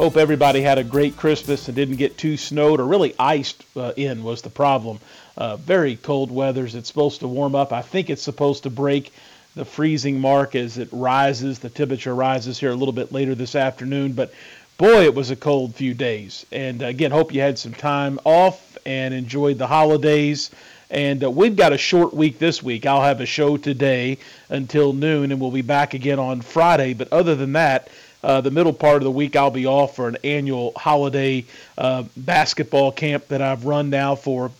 Hope everybody had a great Christmas and didn't get too snowed or really iced uh, in was the problem. Uh, very cold weathers. It's supposed to warm up. I think it's supposed to break the freezing mark as it rises. The temperature rises here a little bit later this afternoon. But boy, it was a cold few days. And again, hope you had some time off and enjoyed the holidays. And uh, we've got a short week this week. I'll have a show today until noon, and we'll be back again on Friday. But other than that, uh, the middle part of the week, I'll be off for an annual holiday uh, basketball camp that I've run now for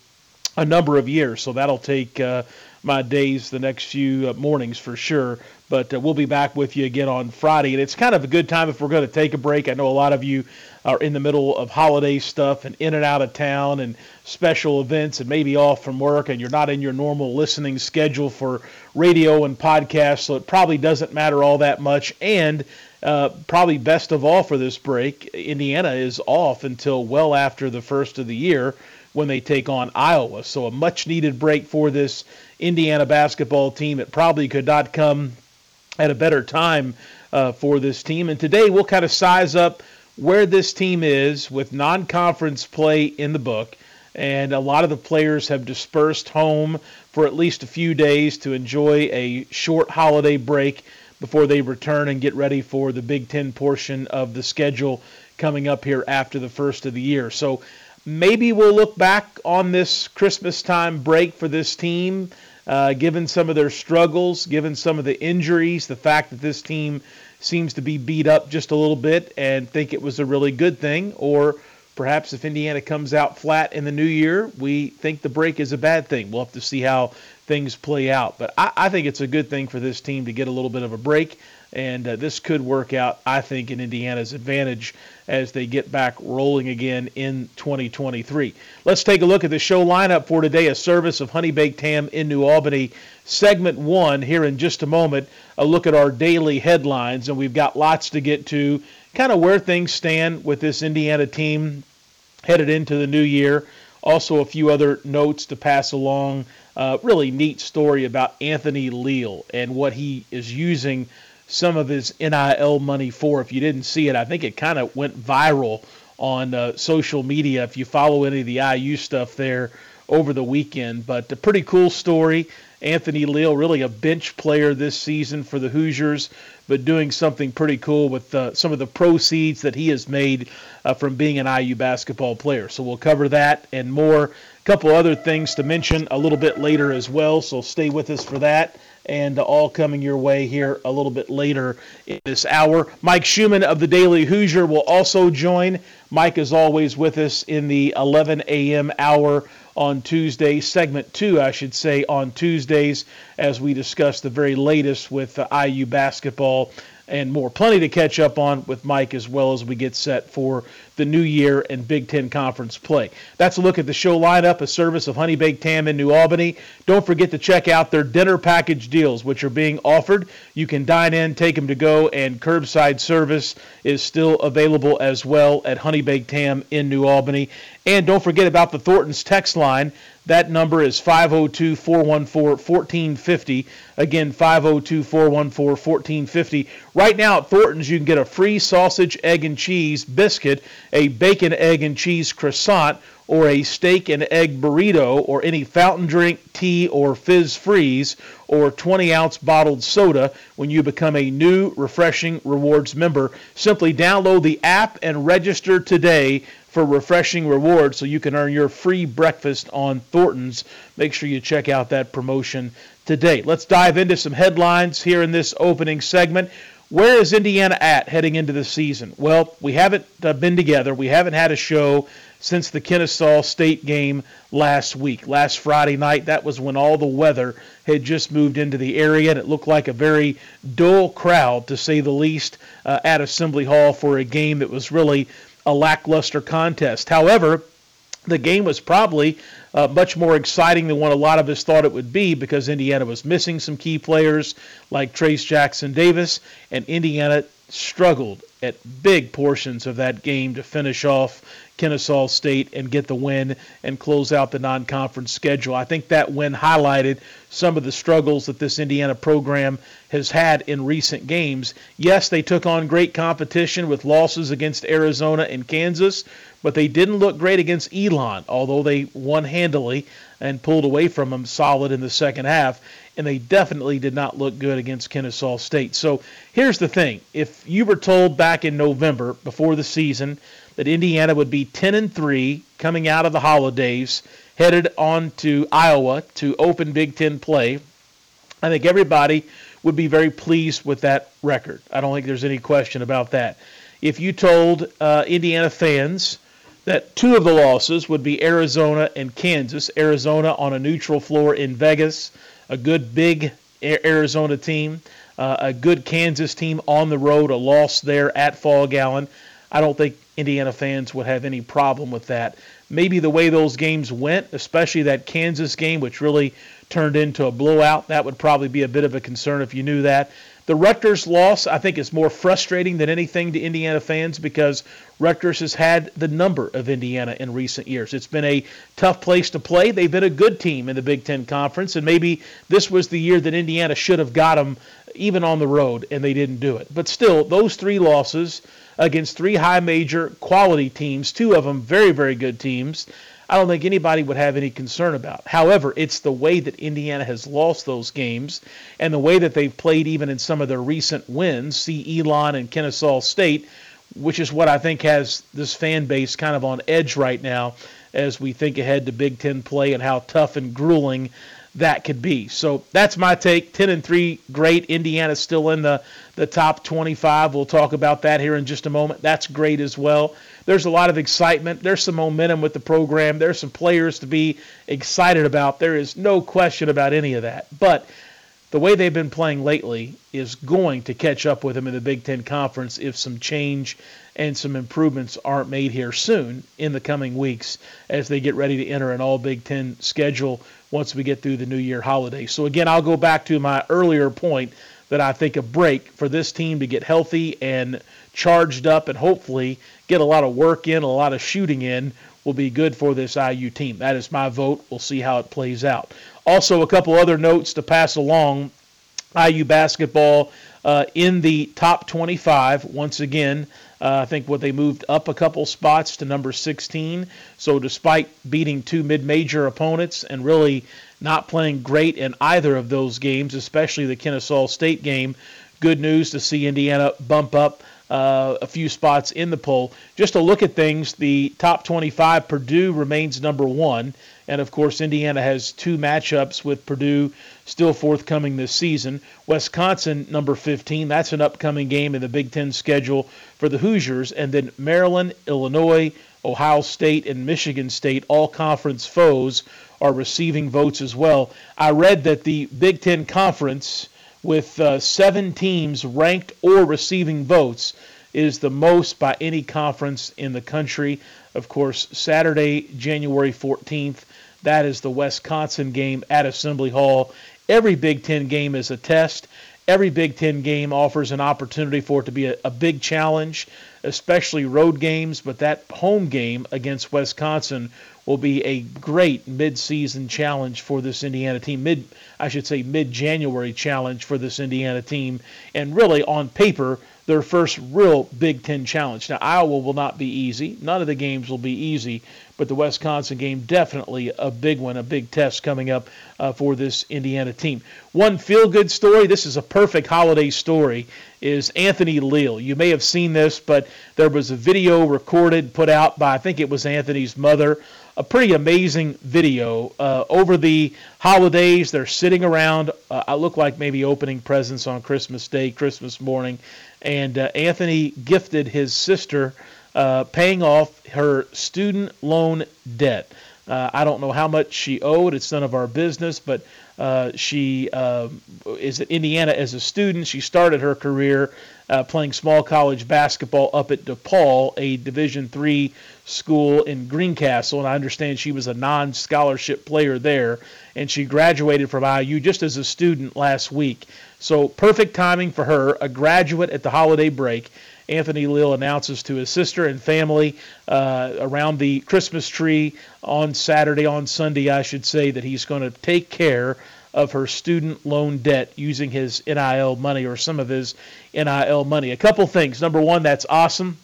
a number of years. So that'll take uh, my days the next few uh, mornings for sure. But uh, we'll be back with you again on Friday. And it's kind of a good time if we're going to take a break. I know a lot of you are in the middle of holiday stuff and in and out of town and special events and maybe off from work and you're not in your normal listening schedule for radio and podcasts. So it probably doesn't matter all that much. And uh, probably best of all for this break, Indiana is off until well after the first of the year when they take on Iowa. So a much needed break for this Indiana basketball team. It probably could not come at a better time uh, for this team. And today we'll kind of size up where this team is with non conference play in the book. And a lot of the players have dispersed home for at least a few days to enjoy a short holiday break before they return and get ready for the Big Ten portion of the schedule coming up here after the first of the year. So maybe we'll look back on this Christmas time break for this team, uh, given some of their struggles, given some of the injuries, the fact that this team seems to be beat up just a little bit, and think it was a really good thing. Or perhaps if Indiana comes out flat in the new year, we think the break is a bad thing. We'll have to see how things play out. But I, I, think it's a good thing for this team to get a little bit of a break, and uh, this could work out, I think, in Indiana's advantage as they get back rolling again in 2023. Let's take a look at the show lineup for today, a service of Honey Baked Ham in New Albany. Segment one here in just a moment, a look at our daily headlines, and we've got lots to get to, kind of where things stand with this Indiana team headed into the new year. Also, a few other notes to pass along uh, really neat story about Anthony Leal and what he is using some of his NIL money for. If you didn't see it, I think it kind of went viral on uh, social media. If you follow any of the IU stuff there over the weekend, but a pretty cool story. Anthony Leal, really a bench player this season for the Hoosiers, but doing something pretty cool with uh, some of the proceeds that he has made uh, from being an IU basketball player. So we'll cover that and more. Couple other things to mention a little bit later as well, so stay with us for that. And all coming your way here a little bit later in this hour. Mike Schumann of the Daily Hoosier will also join. Mike is always with us in the 11 a.m. hour on Tuesday, segment two, I should say, on Tuesdays, as we discuss the very latest with IU basketball and more. Plenty to catch up on with Mike as well as we get set for the new year and Big Ten Conference play. That's a look at the show lineup, a service of Honey Baked Ham in New Albany. Don't forget to check out their dinner package deals, which are being offered. You can dine in, take them to go, and curbside service is still available as well at Honey Baked Ham in New Albany. And don't forget about the Thornton's text line. That number is 502 414 1450. Again, 502 414 1450. Right now at Thornton's, you can get a free sausage, egg, and cheese biscuit, a bacon, egg, and cheese croissant, or a steak and egg burrito or any fountain drink, tea, or fizz freeze or 20 ounce bottled soda when you become a new Refreshing Rewards member. Simply download the app and register today for Refreshing Rewards so you can earn your free breakfast on Thornton's. Make sure you check out that promotion today. Let's dive into some headlines here in this opening segment. Where is Indiana at heading into the season? Well, we haven't uh, been together. We haven't had a show since the Kennesaw State game last week. Last Friday night, that was when all the weather had just moved into the area, and it looked like a very dull crowd, to say the least, uh, at Assembly Hall for a game that was really a lackluster contest. However, the game was probably uh, much more exciting than what a lot of us thought it would be because Indiana was missing some key players like Trace Jackson Davis, and Indiana struggled at big portions of that game to finish off Kennesaw State and get the win and close out the non conference schedule. I think that win highlighted some of the struggles that this Indiana program has had in recent games. Yes, they took on great competition with losses against Arizona and Kansas, but they didn't look great against Elon, although they won handily and pulled away from them solid in the second half. And they definitely did not look good against Kennesaw State. So here's the thing if you were told back in November before the season that Indiana would be 10 and 3 coming out of the holidays, headed on to Iowa to open Big Ten play, I think everybody would be very pleased with that record. I don't think there's any question about that. If you told uh, Indiana fans, that two of the losses would be Arizona and Kansas. Arizona on a neutral floor in Vegas, a good big Arizona team, uh, a good Kansas team on the road, a loss there at Phog Allen. I don't think Indiana fans would have any problem with that. Maybe the way those games went, especially that Kansas game, which really turned into a blowout, that would probably be a bit of a concern if you knew that. The Rutgers loss, I think, is more frustrating than anything to Indiana fans because Rutgers has had the number of Indiana in recent years. It's been a tough place to play. They've been a good team in the Big Ten Conference, and maybe this was the year that Indiana should have got them even on the road, and they didn't do it. But still, those three losses against three high major quality teams, two of them very, very good teams, I don't think anybody would have any concern about. However, it's the way that Indiana has lost those games and the way that they've played even in some of their recent wins, see Elon and Kennesaw State, which is what I think has this fan base kind of on edge right now as we think ahead to Big Ten play and how tough and grueling that could be. So that's my take. 10 and 3, great. Indiana still in the, the top 25. We'll talk about that here in just a moment. That's great as well. There's a lot of excitement. There's some momentum with the program. There's some players to be excited about. There is no question about any of that. But the way they've been playing lately is going to catch up with them in the Big Ten Conference if some change and some improvements aren't made here soon in the coming weeks as they get ready to enter an all Big Ten schedule once we get through the New Year holiday. So, again, I'll go back to my earlier point that I think a break for this team to get healthy and charged up and hopefully get a lot of work in, a lot of shooting in will be good for this IU team. That is my vote. We'll see how it plays out. Also, a couple other notes to pass along. IU basketball uh, in the top 25 once again. Uh, I think what they moved up a couple spots to number 16. So despite beating two mid-major opponents and really not playing great in either of those games, especially the Kennesaw State game, good news to see Indiana bump up uh, a few spots in the poll. Just to look at things, the top 25, Purdue remains number one. And of course, Indiana has two matchups with Purdue still forthcoming this season. Wisconsin, number 15, that's an upcoming game in the Big Ten schedule for the Hoosiers. And then Maryland, Illinois, Ohio State, and Michigan State, all conference foes, are receiving votes as well. I read that the Big Ten Conference with uh, seven teams ranked or receiving votes is the most by any conference in the country. Of course, Saturday, January 14th, that is the Wisconsin game at Assembly Hall. Every Big Ten game is a test. Every Big Ten game offers an opportunity for it to be a, a big challenge, especially road games. But that home game against Wisconsin will be a great midseason challenge for this Indiana team. Mid I should say, mid January challenge for this Indiana team. And really, on paper, their first real Big Ten challenge. Now, Iowa will not be easy. None of the games will be easy, but the Wisconsin game definitely a big one, a big test coming up uh, for this Indiana team. One feel good story, this is a perfect holiday story, is Anthony Leal. You may have seen this, but there was a video recorded, put out by, I think it was Anthony's mother a pretty amazing video. Uh, over the holidays, they're sitting around. Uh, I look like maybe opening presents on Christmas Day, Christmas morning, and uh, Anthony gifted his sister uh, paying off her student loan debt. Uh, I don't know how much she owed. It's none of our business, but uh, she uh, is at Indiana as a student. She started her career uh, playing small college basketball up at DePauw, a Division three school in Greencastle, and I understand she was a non-scholarship player there, and she graduated from IU just as a student last week. So perfect timing for her, a graduate at the holiday break. Anthony Leal announces to his sister and family uh, around the Christmas tree on Saturday, on Sunday, I should say, that he's going to take care of her student loan debt using his NIL money or some of his NIL money. A couple things. Number one, that's awesome.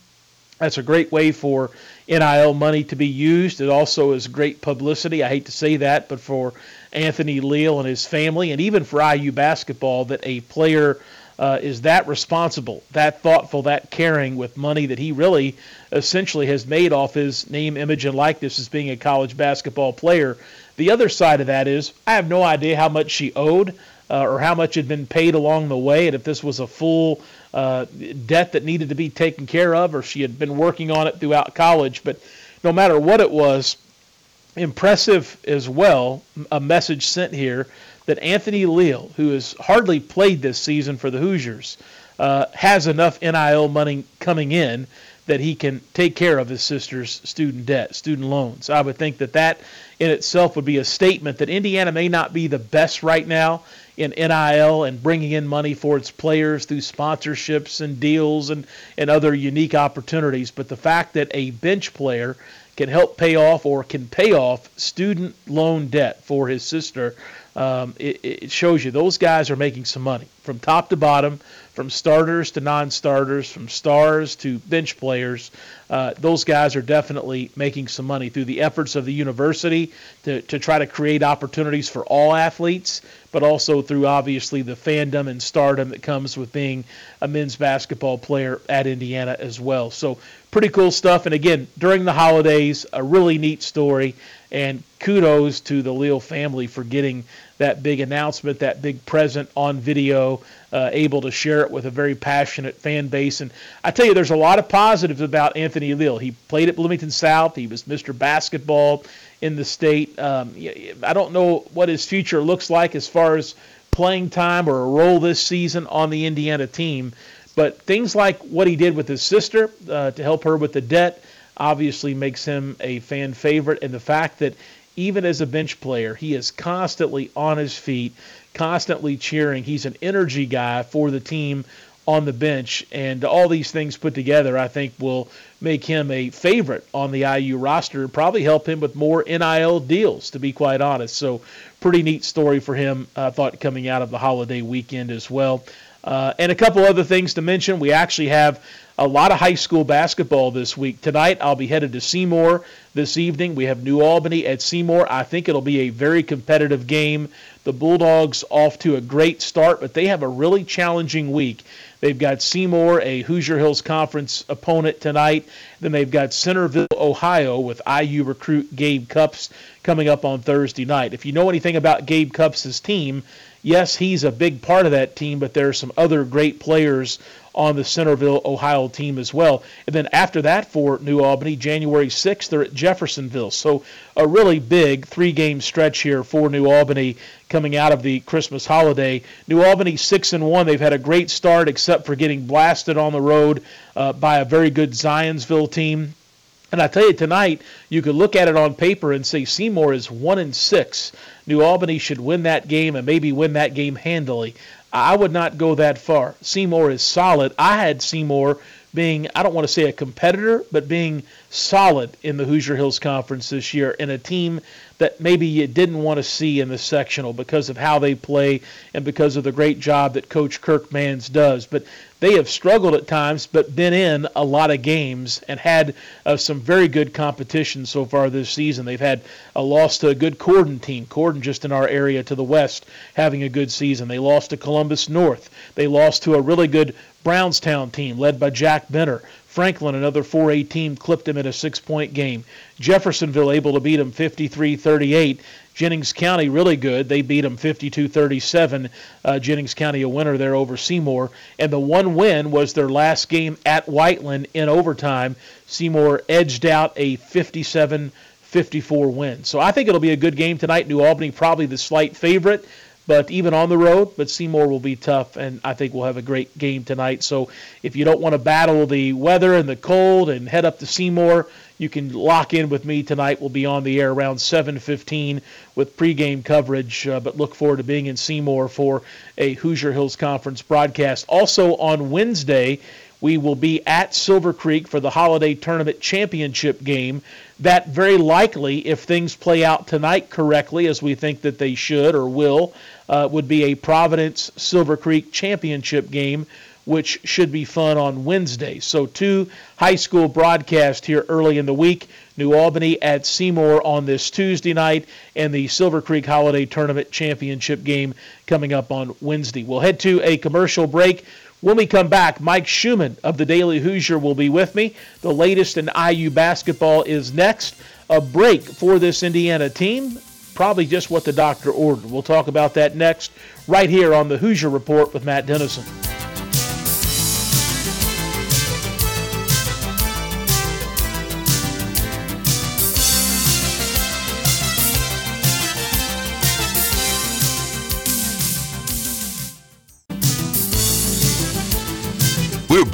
That's a great way for NIL money to be used. It also is great publicity. I hate to say that, but for Anthony Leal and his family, and even for IU basketball, that a player uh, is that responsible, that thoughtful, that caring with money that he really essentially has made off his name, image, and likeness as being a college basketball player. The other side of that is I have no idea how much she owed uh, or how much had been paid along the way, and if this was a full uh, debt that needed to be taken care of, or she had been working on it throughout college. But no matter what it was, impressive as well. A message sent here that Anthony Leal, who has hardly played this season for the Hoosiers, uh, has enough NIL money coming in that he can take care of his sister's student debt, student loans. I would think that that in itself would be a statement that Indiana may not be the best right now in NIL and bringing in money for its players through sponsorships and deals and, and other unique opportunities. But the fact that a bench player can help pay off or can pay off student loan debt for his sister, um, it, it shows you those guys are making some money from top to bottom, from starters to non-starters, from stars to bench players. Uh, those guys are definitely making some money through the efforts of the university to, to try to create opportunities for all athletes, but also through obviously the fandom and stardom that comes with being a men's basketball player at Indiana as well. So pretty cool stuff. And again, during the holidays, a really neat story. And kudos to the Leal family for getting that big announcement, that big present on video, uh, able to share it with a very passionate fan base. And I tell you, there's a lot of positives about Anthony Leal. He played at Bloomington South. He was Mr. Basketball in the state. Um, I don't know what his future looks like as far as playing time or a role this season on the Indiana team. But things like what he did with his sister uh, to help her with the debt obviously makes him a fan favorite. And the fact that even as a bench player, he is constantly on his feet, constantly cheering. He's an energy guy for the team on the bench. And all these things put together, I think, will make him a favorite on the IU roster, and probably help him with more NIL deals, to be quite honest. So, pretty neat story for him, I thought, coming out of the holiday weekend as well. Uh, and a couple other things to mention. We actually have a lot of high school basketball this week. Tonight, I'll be headed to Seymour this evening. We have New Albany at Seymour. I think it'll be a very competitive game. The Bulldogs off to a great start, but they have a really challenging week. They've got Seymour, a Hoosier Hills Conference opponent tonight. Then they've got Centerville, Ohio, with IU recruit Gabe Cupps coming up on Thursday night. If you know anything about Gabe Cupps' team, yes, he's a big part of that team, but there are some other great players on the Centerville, Ohio team as well. And then after that for New Albany, January 6th, they're at Jeffersonville. So a really big three game stretch here for New Albany coming out of the Christmas holiday. New Albany 6 and 1. They've had a great start except for getting blasted on the road uh, by a very good Zionsville team. And I tell you tonight, you could look at it on paper and say Seymour is one and six. New Albany should win that game and maybe win that game handily. I would not go that far. Seymour is solid. I had Seymour being, I don't want to say a competitor, but being solid in the Hoosier Hills Conference this year, and a team that maybe you didn't want to see in the sectional because of how they play and because of the great job that Coach Kirk Manns does. But they have struggled at times, but been in a lot of games and had uh, some very good competition so far this season. They've had a loss to a good Corydon team. Corydon just in our area to the west having a good season. They lost to Columbus North. They lost to a really good Brownstown team led by Jack Benner. Franklin, another 4A team, clipped them in a six point game. Jeffersonville able to beat them 53 38. Jennings County really good. They beat them 52 37. Uh, Jennings County a winner there over Seymour. And the one win was their last game at Whiteland in overtime. Seymour edged out a 57 54 win. So I think it'll be a good game tonight. New Albany probably the slight favorite but even on the road. But Seymour will be tough, and I think we'll have a great game tonight. So if you don't want to battle the weather and the cold and head up to Seymour, you can lock in with me tonight. We'll be on the air around 7:15 with pregame coverage. Uh, but look forward to being in Seymour for a Hoosier Hills Conference broadcast. Also on Wednesday. We will be at Silver Creek for the Holiday Tournament Championship game. That very likely, if things play out tonight correctly, as we think that they should or will, uh, would be a Providence Silver Creek championship game, which should be fun on Wednesday. So, two high school broadcasts here early in the week New Albany at Seymour on this Tuesday night, and the Silver Creek Holiday Tournament championship game coming up on Wednesday. We'll head to a commercial break. When we come back, Mike Schumann of the Daily Hoosier will be with me. The latest in IU basketball is next. A break for this Indiana team probably just what the doctor ordered. We'll talk about that next, right here on the Hoosier Report with Matt Dennison.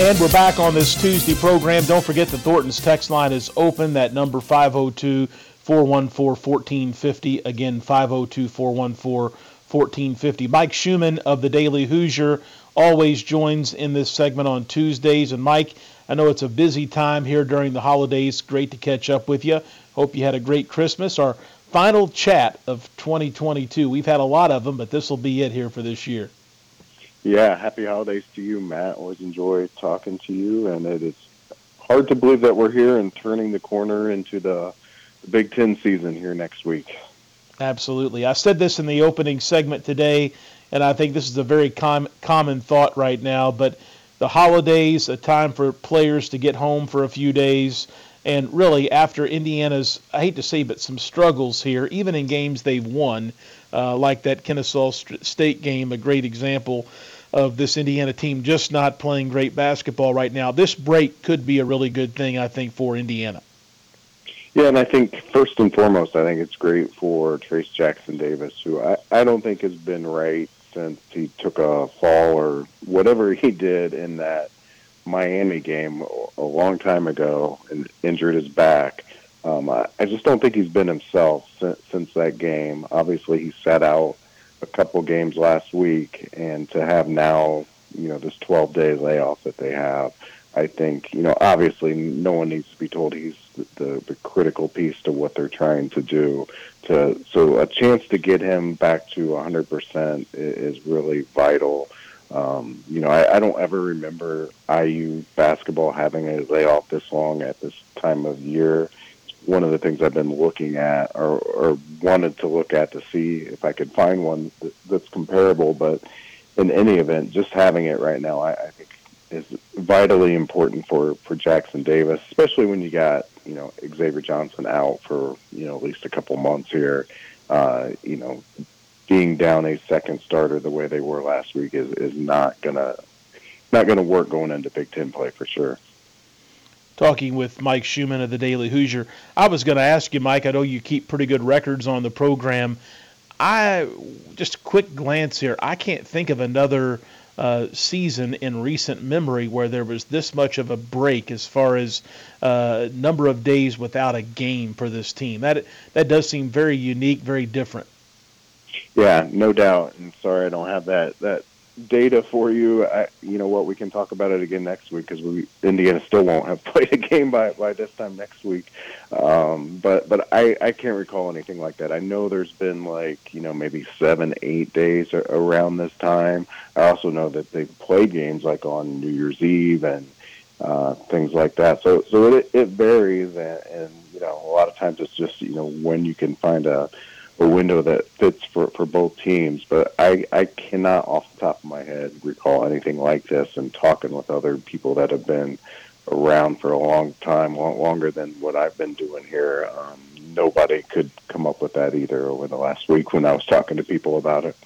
And we're back on this Tuesday program. Don't forget the Thornton's text line is open. That number 502 414 1450. Again, 502 414 1450. Mike Schumann of the Daily Hoosier always joins in this segment on Tuesdays. And Mike, I know it's a busy time here during the holidays. Great to catch up with you. Hope you had a great Christmas. Our final chat of 2022. We've had a lot of them, but this will be it here for this year. Yeah, happy holidays to you, Matt. Always enjoy talking to you, and it is hard to believe that we're here and turning the corner into the, the Big Ten season here next week. Absolutely. I said this in the opening segment today, and I think this is a very com- common thought right now, but the holidays, a time for players to get home for a few days, and really after Indiana's, I hate to say, but some struggles here, even in games they've won, uh, like that Kennesaw State game, a great example of this Indiana team just not playing great basketball right now. This break could be a really good thing, I think, for Indiana. Yeah, and I think first and foremost, I think it's great for Trace Jackson Davis, who I, I don't think has been right since he took a fall or whatever he did in that Miami game a long time ago and injured his back. Um, I, I just don't think he's been himself since, since that game. Obviously, he sat out a couple games last week, and to have now, you know, this 12 day layoff that they have, I think, you know, obviously no one needs to be told he's the, the, the critical piece to what they're trying to do. To so a chance to get him back to 100% is really vital. Um, you know, I, I don't ever remember IU basketball having a layoff this long at this time of year one of the things I've been looking at or, or wanted to look at to see if I could find one that's comparable. But in any event, just having it right now, I, I think is vitally important for, for Jackson Davis, especially when you got, you know, Xavier Johnson out for, you know, at least a couple months here. Uh, you know, being down a second starter the way they were last week is, is not gonna not gonna work going into Big Ten play for sure. Talking with Mike Schumann of the Daily Hoosier. I was going to ask you, Mike. I know you keep pretty good records on the program. I just a quick glance here. I can't think of another uh, season in recent memory where there was this much of a break as far as uh, number of days without a game for this team. That that does seem very unique, very different. Yeah, no doubt. And sorry, I don't have that that data for you. I, you know what? We can talk about it again next week because we Indiana still won't have played a game by by this time next week. Um, but but I I can't recall anything like that. I know there's been like you know maybe seven eight days around this time. I also know that they play games like on New Year's Eve and uh, things like that. So so it it varies and, and you know a lot of times it's just you know when you can find a a window that fits for, for both teams. But I, I cannot, off the top of my head, recall anything like this. And talking with other people that have been around for a long time, longer than what I've been doing here, um, nobody could come up with that either over the last week when I was talking to people about it.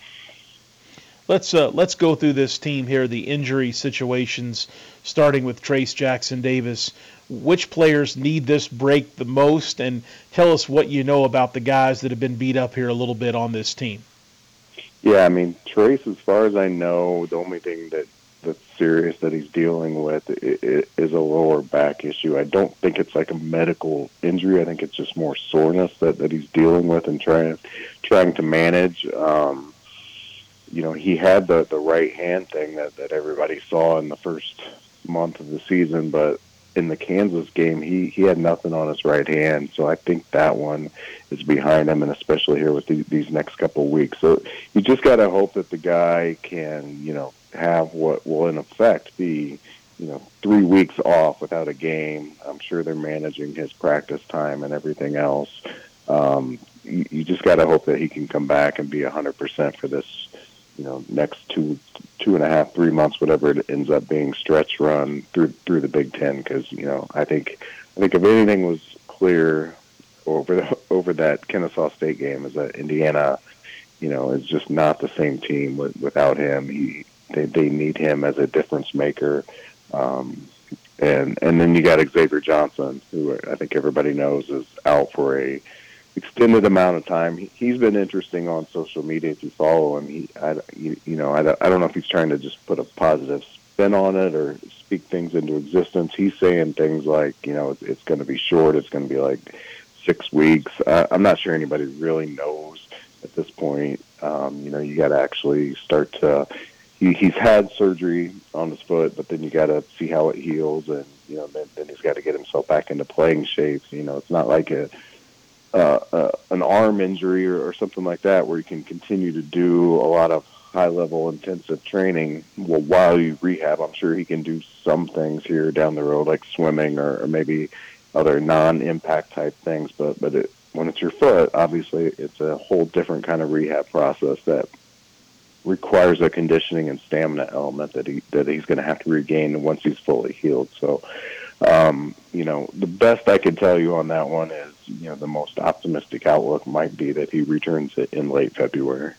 Let's uh, let's go through this team here, the injury situations, starting with Trace Jackson Davis which players need this break the most, and tell us what you know about the guys that have been beat up here a little bit on this team. Yeah, I mean, Trace, as far as I know, the only thing that that's serious that he's dealing with is a lower back issue. I don't think it's like a medical injury. I think it's just more soreness that, that he's dealing with and trying trying to manage. Um, you know, he had the the right hand thing that that everybody saw in the first month of the season, but in the Kansas game, he he had nothing on his right hand, so I think that one is behind him, and especially here with the, these next couple of weeks. So you just got to hope that the guy can, you know, have what will in effect be, you know, three weeks off without a game. I'm sure they're managing his practice time and everything else. Um, you, you just got to hope that he can come back and be 100% for this you know next two two and a half three months whatever it ends up being stretch run through through the Big Ten because you know I think I think if anything was clear over the, over that Kennesaw State game is that Indiana you know is just not the same team with, without him. He they they need him as a difference maker. Um, and and then you got Xavier Johnson who I think everybody knows is out for a extended amount of time. He, has been interesting on social media if you follow him. He, I, you, you know, I don't, I don't know if he's trying to just put a positive spin on it or speak things into existence. He's saying things like, you know, it's, it's going to be short. It's going to be like six weeks. Uh, I'm not sure anybody really knows at this point. Um, you know, you got to actually start to. He, he's had surgery on his foot, but then you got to see how it heals, and you know, then, then he's got to get himself back into playing shape. You know, it's not like a uh, uh, an arm injury or, or something like that, where you can continue to do a lot of high level intensive training well, while you rehab. I'm sure he can do some things here down the road, like swimming or, or maybe other non impact type things. But but it, when it's your foot, obviously it's a whole different kind of rehab process that requires a conditioning and stamina element that he that he's going to have to regain once he's fully healed. So, um, you know, the best I could tell you on that one is you know the most optimistic outlook might be that he returns it in late February.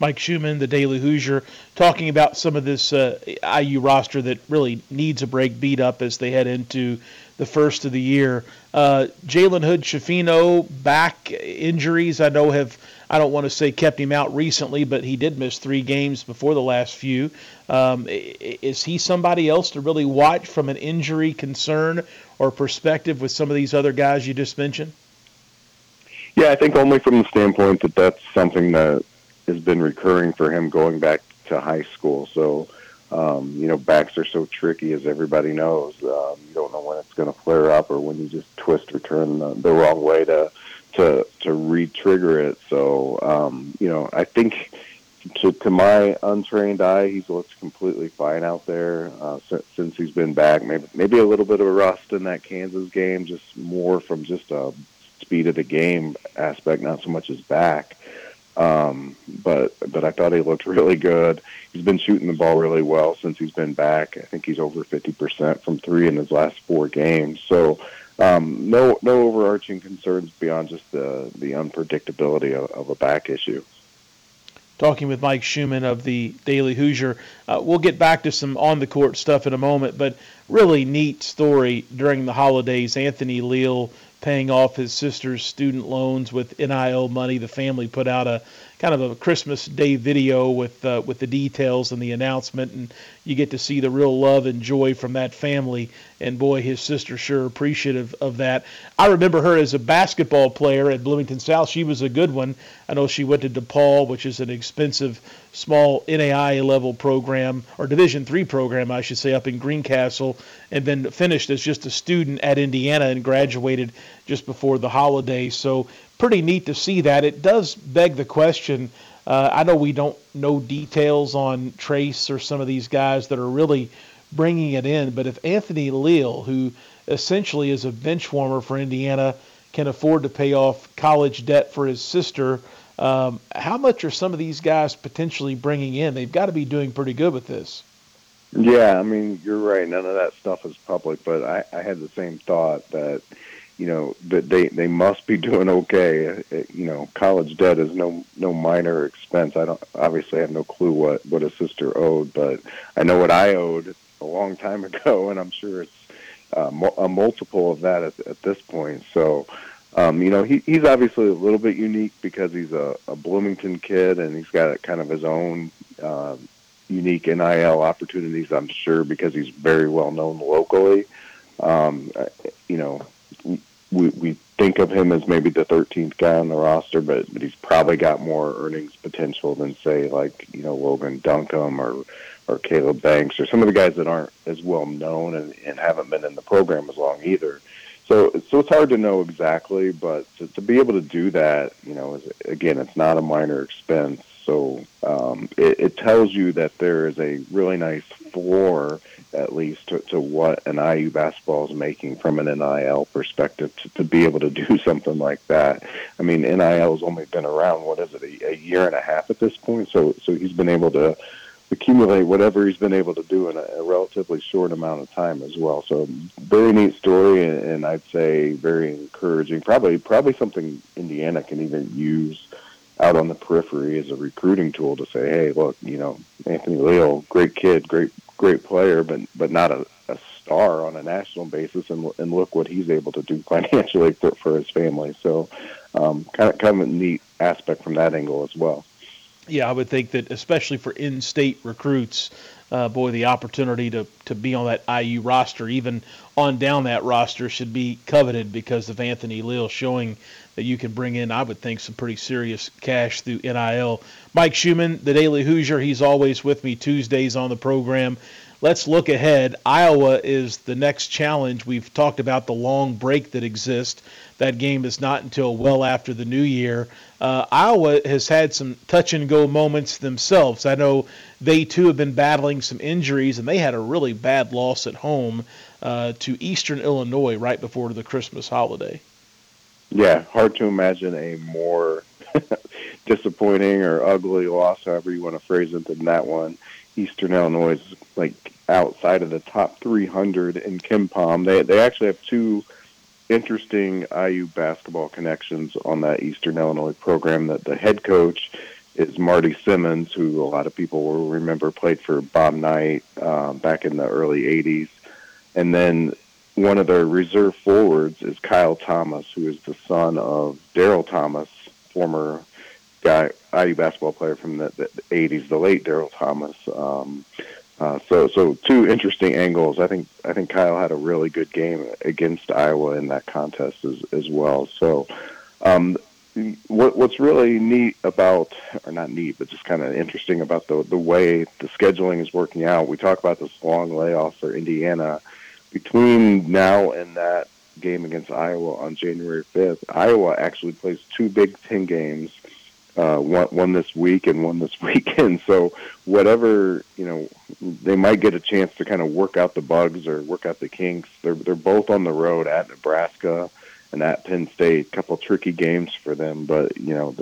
Mike Schumann, the Daily Hoosier, talking about some of this uh, IU roster that really needs a break, beat up as they head into the first of the year. Uh, Jalen Hood Schifino back injuries, I know have I don't want to say kept him out recently, but he did miss three games before the last few. Um, is he somebody else to really watch from an injury concern or perspective with some of these other guys you just mentioned? Yeah, I think only from the standpoint that that's something that has been recurring for him going back to high school. So, um, you know, backs are so tricky, as everybody knows. Um, you don't know when it's going to flare up or when you just twist or turn the, the wrong way to to to re-trigger it. So um, you know, I think to, to my untrained eye, he's looked completely fine out there uh, since, since he's been back. Maybe maybe a little bit of a rust in that Kansas game, just more from just a speed of the game aspect, not so much his back. Um, but but I thought he looked really good. He's been shooting the ball really well since he's been back. I think he's over fifty percent from three in his last four games. So um, no, no overarching concerns beyond just the the unpredictability of, of a back issue. talking with Mike Schumann of the Daily Hoosier. Uh, we'll get back to some on the court stuff in a moment, but really neat story during the holidays. Anthony Leal paying off his sister's student loans with NIL money. The family put out a kind of a Christmas Day video with uh, with the details and the announcement, and you get to see the real love and joy from that family. And boy, his sister sure appreciative of that. I remember her as a basketball player at Bloomington South. She was a good one. I know she went to DePauw, which is an expensive small NAIA level program or Division three program, I should say, up in Greencastle, and then finished as just a student at Indiana and graduated just before the holiday. So pretty neat to see that. It does beg the question. Uh, I know we don't know details on Trace or some of these guys that are really bringing it in, but if Anthony Leal, who essentially is a bench warmer for Indiana, can afford to pay off college debt for his sister, um, how much are some of these guys potentially bringing in? They've got to be doing pretty good with this. Yeah, I mean, you're right. None of that stuff is public, but I, I had the same thought that, you know, that they they must be doing okay. Uh, uh, you know, college debt is no no minor expense. I don't obviously I have no clue what what a sister owed, but I know what I owed a long time ago, and I'm sure it's uh, a multiple of that at, at this point. So, um, you know, he, he's obviously a little bit unique because he's a, a Bloomington kid and he's got kind of his own uh, unique NIL opportunities, I'm sure, because he's very well known locally. Um, uh, you know, we, we think of him as maybe the 13th guy on the roster, but, but he's probably got more earnings potential than, say, like, you know, Logan Duncombe or, or Caleb Banks or some of the guys that aren't as well known and, and haven't been in the program as long either. So, so it's hard to know exactly, but to, to be able to do that, you know, is, again, it's not a minor expense. So um, it, it tells you that there is a really nice floor, at least, to, to what an IU basketball is making from an NIL perspective to, to be able to do something like that. I mean, NIL has only been around, what is it, a, a year and a half at this point. So, so he's been able to accumulate whatever he's been able to do in a, a relatively short amount of time as well. So very neat story, and, and I'd say very encouraging. Probably probably something Indiana can even use out on the periphery as a recruiting tool to say, hey, look, you know, Anthony Leal, great kid, great great player, but but not a, a star on a national basis, and and look what he's able to do financially for for his family. So um, kind of kind of a neat aspect from that angle as well yeah, I would think that especially for in-state recruits, uh, boy, the opportunity to to be on that IU roster, even on down that roster, should be coveted because of Anthony Leal showing that you can bring in, I would think, some pretty serious cash through NIL. Mike Schumann, the Daily Hoosier, he's always with me Tuesdays on the program. Let's look ahead. Iowa is the next challenge. We've talked about the long break that exists. That game is not until well after the new year. Uh, Iowa has had some touch and go moments themselves. I know they too have been battling some injuries, and they had a really bad loss at home uh, to Eastern Illinois right before the Christmas holiday. Yeah, hard to imagine a more disappointing or ugly loss, however you want to phrase it, than that one. Eastern Illinois is like outside of the top 300 in KenPom. They they actually have two interesting IU basketball connections on that Eastern Illinois program. That the head coach is Marty Simmons, who a lot of people will remember played for Bob Knight uh, back in the early '80s, and then one of their reserve forwards is Kyle Thomas, who is the son of Daryl Thomas, former guy IU basketball player from the, the 80s, the late Daryl Thomas. Um, uh, so, so two interesting angles. I think I think Kyle had a really good game against Iowa in that contest as as well. So, um, what what's really neat about, or not neat, but just kind of interesting about the the way the scheduling is working out. We talk about this long layoff for Indiana between now and that game against Iowa on January 5th. Iowa actually plays two Big Ten games uh, one, one this week and one this weekend. So whatever you know, they might get a chance to kind of work out the bugs or work out the kinks. They're they're both on the road at Nebraska and at Penn State. A couple tricky games for them, but you know.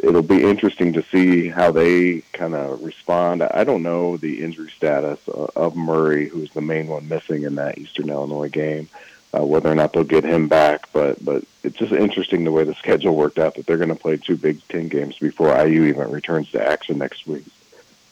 It'll be interesting to see how they kind of respond. I don't know the injury status of Murray, who's the main one missing in that Eastern Illinois game. Uh, whether or not they'll get him back. But but it's just interesting the way the schedule worked out that they're going to play two Big Ten games before IU even returns to action next week.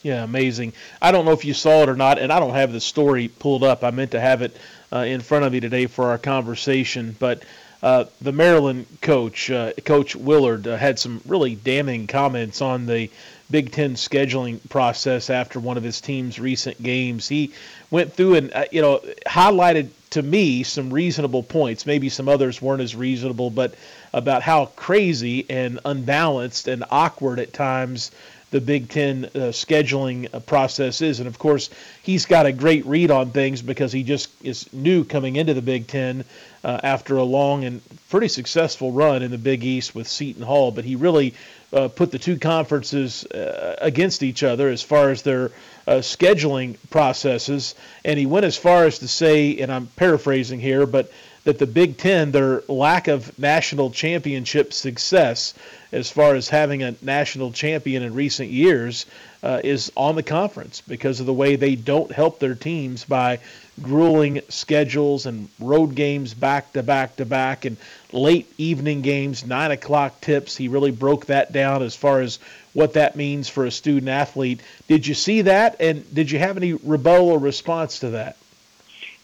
Yeah, amazing. I don't know if you saw it or not, and I don't have the story pulled up. I meant to have it uh, in front of me today for our conversation, but. Uh, the Maryland coach, uh, Coach Willard, uh, had some really damning comments on the Big Ten scheduling process after one of his team's recent games. He went through and uh, you know highlighted to me some reasonable points. Maybe some others weren't as reasonable, but about how crazy and unbalanced and awkward at times the Big Ten uh, scheduling uh, process is. And of course, he's got a great read on things because he just is new coming into the Big Ten uh, after a long and pretty successful run in the Big East with Seton Hall. But he really uh, put the two conferences uh, against each other as far as their uh, scheduling processes. And he went as far as to say, and I'm paraphrasing here, but that the Big Ten, their lack of national championship success, as far as having a national champion in recent years, uh, is on the conference because of the way they don't help their teams by grueling schedules and road games back to back to back and late evening games, nine o'clock tips. He really broke that down as far as what that means for a student athlete. Did you see that? And did you have any rebuttal or response to that?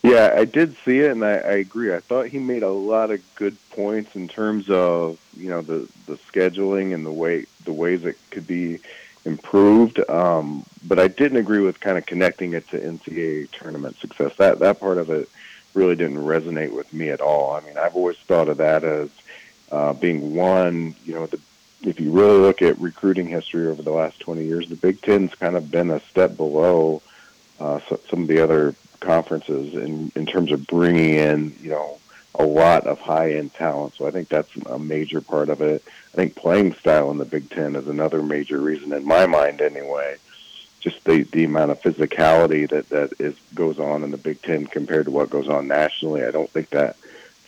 Yeah, I did see it, and I, I agree. I thought he made a lot of good points in terms of you know the the scheduling and the way the ways it could be improved. Um, but I didn't agree with kind of connecting it to NCAA tournament success. That that part of it really didn't resonate with me at all. I mean, I've always thought of that as uh, being one. You know, the, if you really look at recruiting history over the last 20 years, the Big Ten's kind of been a step below uh, some of the other conferences in in terms of bringing in you know a lot of high end talent. So I think that's a major part of it. I think playing style in the Big Ten is another major reason in my mind anyway. Just the, the amount of physicality that, that is goes on in the Big Ten compared to what goes on nationally. I don't think that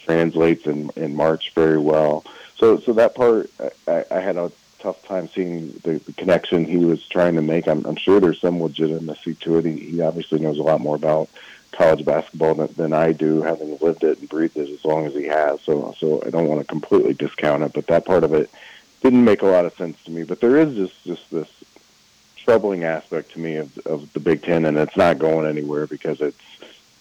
translates in, in March very well. So so that part I, I had a tough time seeing the, the connection he was trying to make. I'm, I'm sure there's some legitimacy to it. He, he obviously knows a lot more about college basketball than, than I do, having lived it and breathed it as long as he has. So, so I don't want to completely discount it, but that part of it didn't make a lot of sense to me. But there is just just this troubling aspect to me of, of the Big Ten, and it's not going anywhere because it's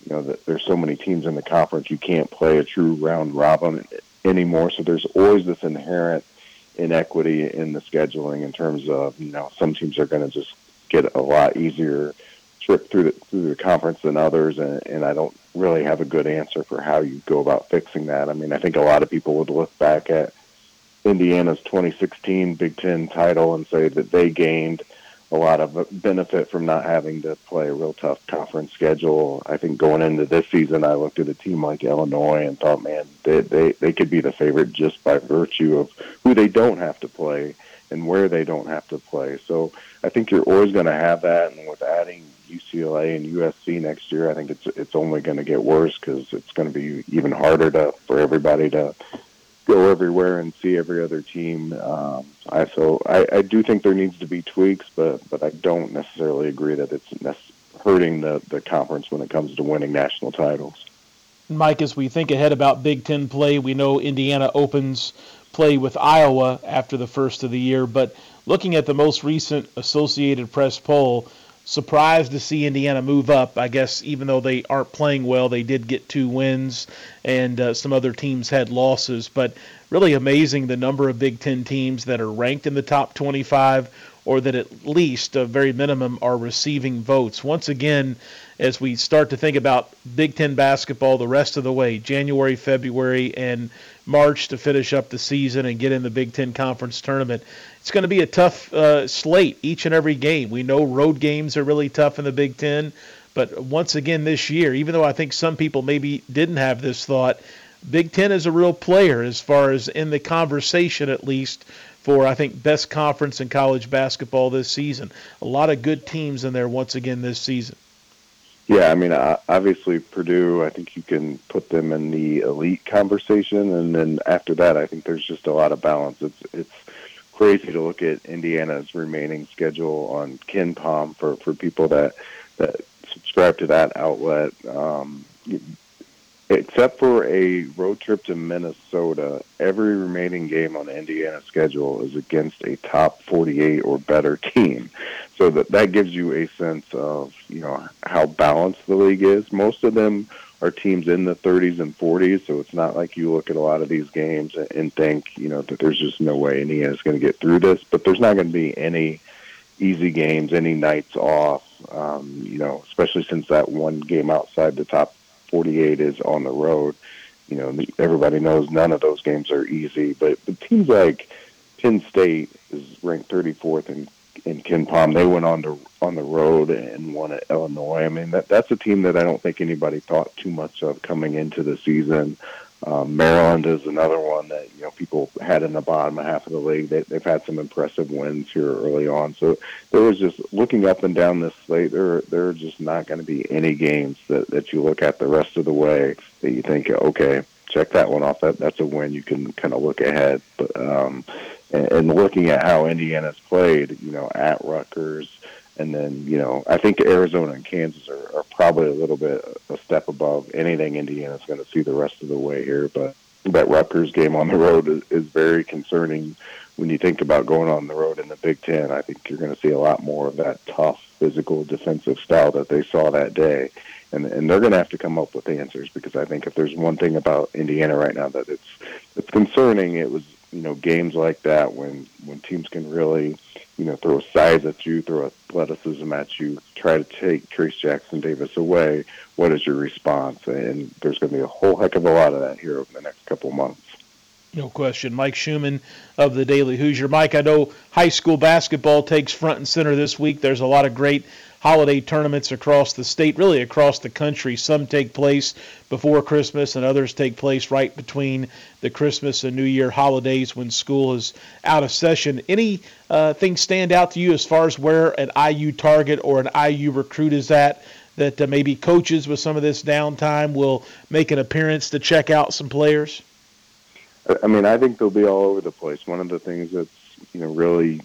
you know that there's so many teams in the conference you can't play a true round robin anymore. So there's always this inherent inequity in the scheduling in terms of you know some teams are going to just get a lot easier trip through the through the conference than others, and, and I don't really have a good answer for how you go about fixing that. I mean, I think a lot of people would look back at Indiana's 2016 Big Ten title and say that they gained a lot of benefit from not having to play a real tough conference schedule. I think going into this season, I looked at a team like Illinois and thought, man, they they, they could be the favorite just by virtue of who they don't have to play and where they don't have to play. So I think you're always going to have that, and with adding UCLA and USC next year, I think it's it's only going to get worse because it's going to be even harder to for everybody to go everywhere and see every other team. Um, I so I, I do think there needs to be tweaks, but but I don't necessarily agree that it's hurting the the conference when it comes to winning national titles. Mike, as we think ahead about Big Ten play, we know Indiana opens play with Iowa after the first of the year, but looking at the most recent Associated Press poll, surprised to see Indiana move up. I guess even though they aren't playing well, they did get two wins, and uh, some other teams had losses. But really amazing the number of Big Ten teams that are ranked in the top 25 or that at least, a very minimum, are receiving votes. Once again, as we start to think about Big Ten basketball the rest of the way, January, February, and March to finish up the season and get in the Big Ten Conference tournament. It's going to be a tough uh, slate each and every game. We know road games are really tough in the Big Ten, but once again this year, even though I think some people maybe didn't have this thought, Big Ten is a real player as far as in the conversation at least for I think best conference in college basketball this season. A lot of good teams in there once again this season. Yeah, I mean, obviously Purdue. I think you can put them in the elite conversation, and then after that, I think there's just a lot of balance. It's it's crazy to look at Indiana's remaining schedule on KenPom for for people that that subscribe to that outlet. Um, except for a road trip to Minnesota, every remaining game on Indiana's schedule is against a top 48 or better team. So that that gives you a sense of you know how balanced the league is. Most of them are teams in the 30s and 40s, so it's not like you look at a lot of these games and think you know that there's just no way Indiana's going to get through this. But there's not going to be any easy games, any nights off. Um, you know, especially since that one game outside the top 48 is on the road. You know, everybody knows none of those games are easy, but, but teams like Penn State is ranked 34th in in KenPom. They went on to on the road and won at Illinois. I mean, that that's a team that I don't think anybody thought too much of coming into the season. Um, Maryland is another one that you know people had in the bottom half of the league. They, they've had some impressive wins here early on. So there was just looking up and down this slate. There there are just not going to be any games that that you look at the rest of the way that you think okay check that one off. That that's a win. You can kind of look ahead. But um, and, and looking at how Indiana's played, you know, at Rutgers and then, you know, I think Arizona and Kansas are, are probably a little bit a step above anything Indiana's going to see the rest of the way here. But that Rutgers game on the road is, is very concerning when you think about going on the road in the Big Ten. I think you're going to see a lot more of that tough, physical, defensive style that they saw that day. And, and they're going to have to come up with answers because I think if there's one thing about Indiana right now that it's it's concerning, it was you know games like that when when teams can really you know throw size at you, throw athleticism at you, try to take Trayce Jackson Davis away. What is your response? And there's going to be a whole heck of a lot of that here over the next couple months. No question. Mike Schumann of the Daily Hoosier. Mike, I know high school basketball takes front and center this week. There's a lot of great holiday tournaments across the state, really across the country. Some take place before Christmas, and others take place right between the Christmas and New Year holidays when school is out of session. Any uh, things stand out to you as far as where an IU target or an IU recruit is at? That uh, maybe coaches with some of this downtime will make an appearance to check out some players. I mean, I think they'll be all over the place. One of the things that's you know really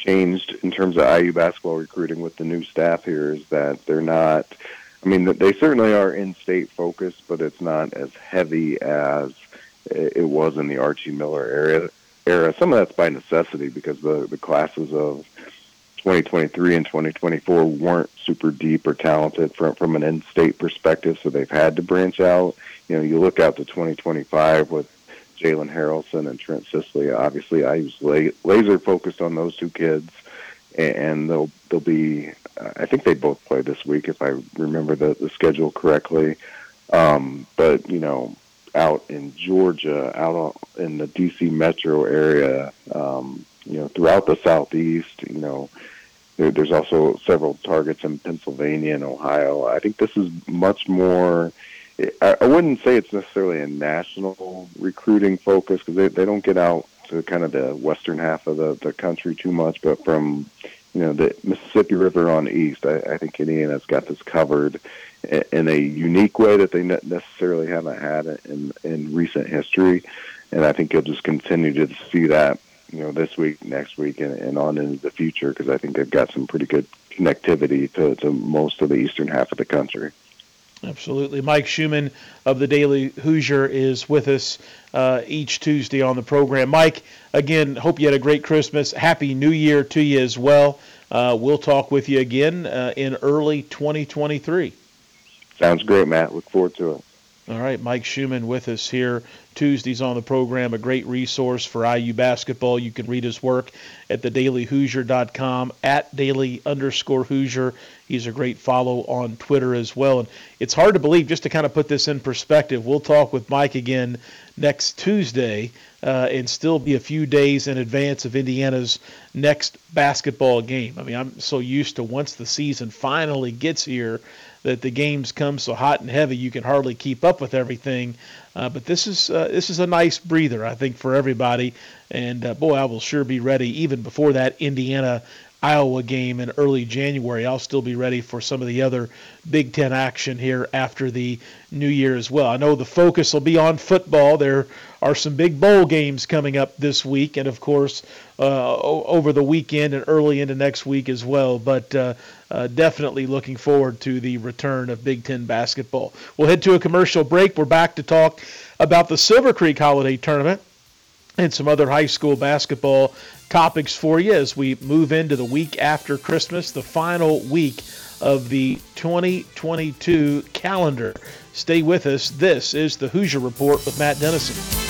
changed in terms of IU basketball recruiting with the new staff here is that they're not. I mean, they certainly are in-state focused, but it's not as heavy as it was in the Archie Miller era. Era. Some of that's by necessity because the the classes of 2023 and 2024 weren't super deep or talented from from an in-state perspective, so they've had to branch out. You know, you look out to 2025 with Jalen Haralson and Trent Sisley. Obviously, I was laser focused on those two kids, and they'll they'll be. I think they both play this week, if I remember the the schedule correctly. Um, but you know, out in Georgia, out in the DC metro area, um, you know, throughout the southeast, you know. There, there's also several targets in Pennsylvania and Ohio. I think this is much more I wouldn't say it's necessarily a national recruiting focus because they, they don't get out to kind of the western half of the, the country too much, but from you know the Mississippi River on east, I, I think Indiana's got this covered in a unique way that they necessarily haven't had in in recent history, and I think you'll just continue to see that you know this week, next week, and, and on into the future because I think they've got some pretty good connectivity to, to most of the eastern half of the country. Absolutely. Mike Schumann of the Daily Hoosier is with us uh, each Tuesday on the program. Mike, again, hope you had a great Christmas. Happy New Year to you as well. Uh, we'll talk with you again uh, in early 2023. Sounds great, Matt. Look forward to it. All right, Mike Schumann with us here Tuesdays on the program, a great resource for IU basketball. You can read his work at thedailyhoosier.com, at daily underscore Hoosier. He's a great follow on Twitter as well. And it's hard to believe, just to kind of put this in perspective, we'll talk with Mike again next Tuesday uh, and still be a few days in advance of Indiana's next basketball game. I mean, I'm so used to once the season finally gets here that the games come so hot and heavy you can hardly keep up with everything. Uh, but this is uh, this is a nice breather, I think, for everybody. And uh, boy, I will sure be ready even before that Indiana Iowa game in early January. I'll still be ready for some of the other Big Ten action here after the new year as well. I know the focus will be on football. There are some big bowl games coming up this week, and of course, uh, over the weekend and early into next week as well. But uh, uh, definitely looking forward to the return of Big Ten basketball. We'll head to a commercial break. We're back to talk about the Silver Creek Holiday Tournament and some other high school basketball topics for you as we move into the week after Christmas, the final week of the 2022 calendar. Stay with us. This is the Hoosier Report with Matt Dennison.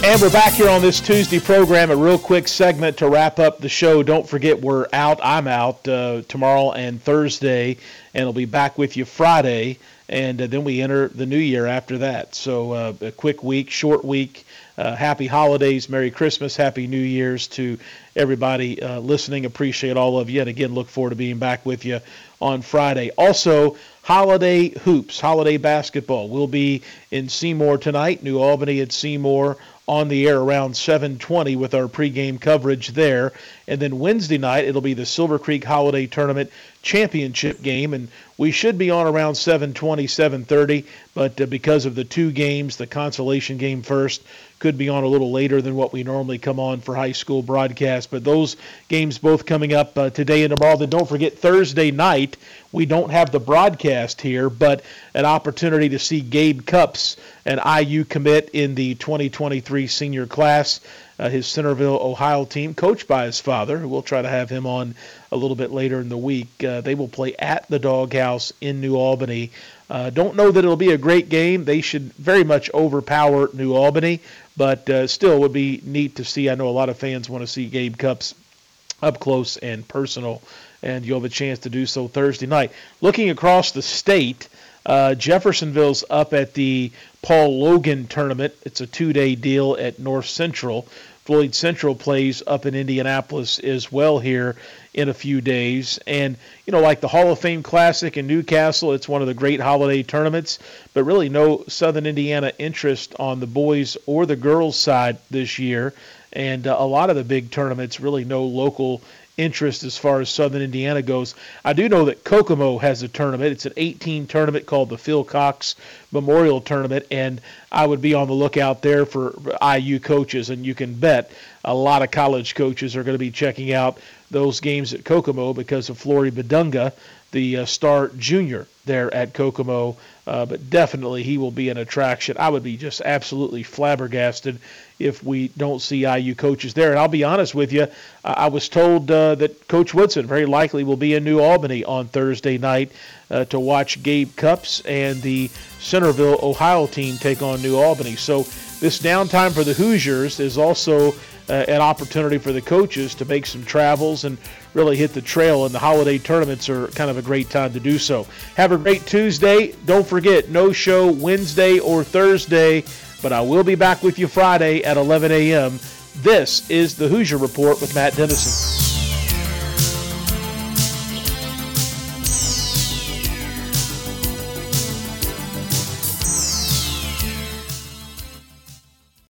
And we're back here on this Tuesday program. A real quick segment to wrap up the show. Don't forget, we're out. I'm out uh, tomorrow and Thursday, and I'll be back with you Friday. And uh, then we enter the new year after that. So uh, a quick week, short week. Uh, happy holidays, Merry Christmas, Happy New Year's to everybody uh, listening. Appreciate all of you. And again, look forward to being back with you on Friday. Also, holiday hoops, holiday basketball. We'll be in Seymour tonight, New Albany at Seymour on the air around 7:20 with our pregame coverage there. And then Wednesday night it'll be the Silver Creek Holiday Tournament championship game and we should be on around 7:20 7:30 but uh, because of the two games the consolation game first could be on a little later than what we normally come on for high school broadcast but those games both coming up uh, today and tomorrow then don't forget Thursday night we don't have the broadcast here but an opportunity to see Gabe Cupps, an IU commit in the 2023 senior class uh, his Centerville, Ohio team, coached by his father. We'll try to have him on a little bit later in the week. Uh, they will play at the Doghouse in New Albany. Uh, don't know that it'll be a great game. They should very much overpower New Albany, but uh, still would be neat to see. I know a lot of fans want to see Gabe Cupps up close and personal, and you'll have a chance to do so Thursday night. Looking across the state, uh, Jeffersonville's up at the Paul Logan tournament. It's a two day deal at North Central. Floyd Central plays up in Indianapolis as well here in a few days. And, you know, like the Hall of Fame Classic in Newcastle, it's one of the great holiday tournaments, but really no Southern Indiana interest on the boys or the girls side this year. And uh, a lot of the big tournaments, really no local interest as far as Southern Indiana goes. I do know that Kokomo has a tournament. It's an 18 tournament called the Phil Cox Memorial Tournament, and I would be on the lookout there for IU coaches. And you can bet a lot of college coaches are going to be checking out those games at Kokomo because of Flory Bidunga, the uh, star junior there at Kokomo. Uh, but definitely he will be an attraction. I would be just absolutely flabbergasted if we don't see IU coaches there. And I'll be honest with you, I was told uh, that Coach Woodson very likely will be in New Albany on Thursday night uh, to watch Gabe Cupps and the Centerville, Ohio team take on New Albany. So this downtime for the Hoosiers is also uh, an opportunity for the coaches to make some travels and really hit the trail. And the holiday tournaments are kind of a great time to do so. Have a great Tuesday. Don't forget, no show Wednesday or Thursday but I will be back with you Friday at 11 a.m. This is the Hoosier Report with Matt Dennison.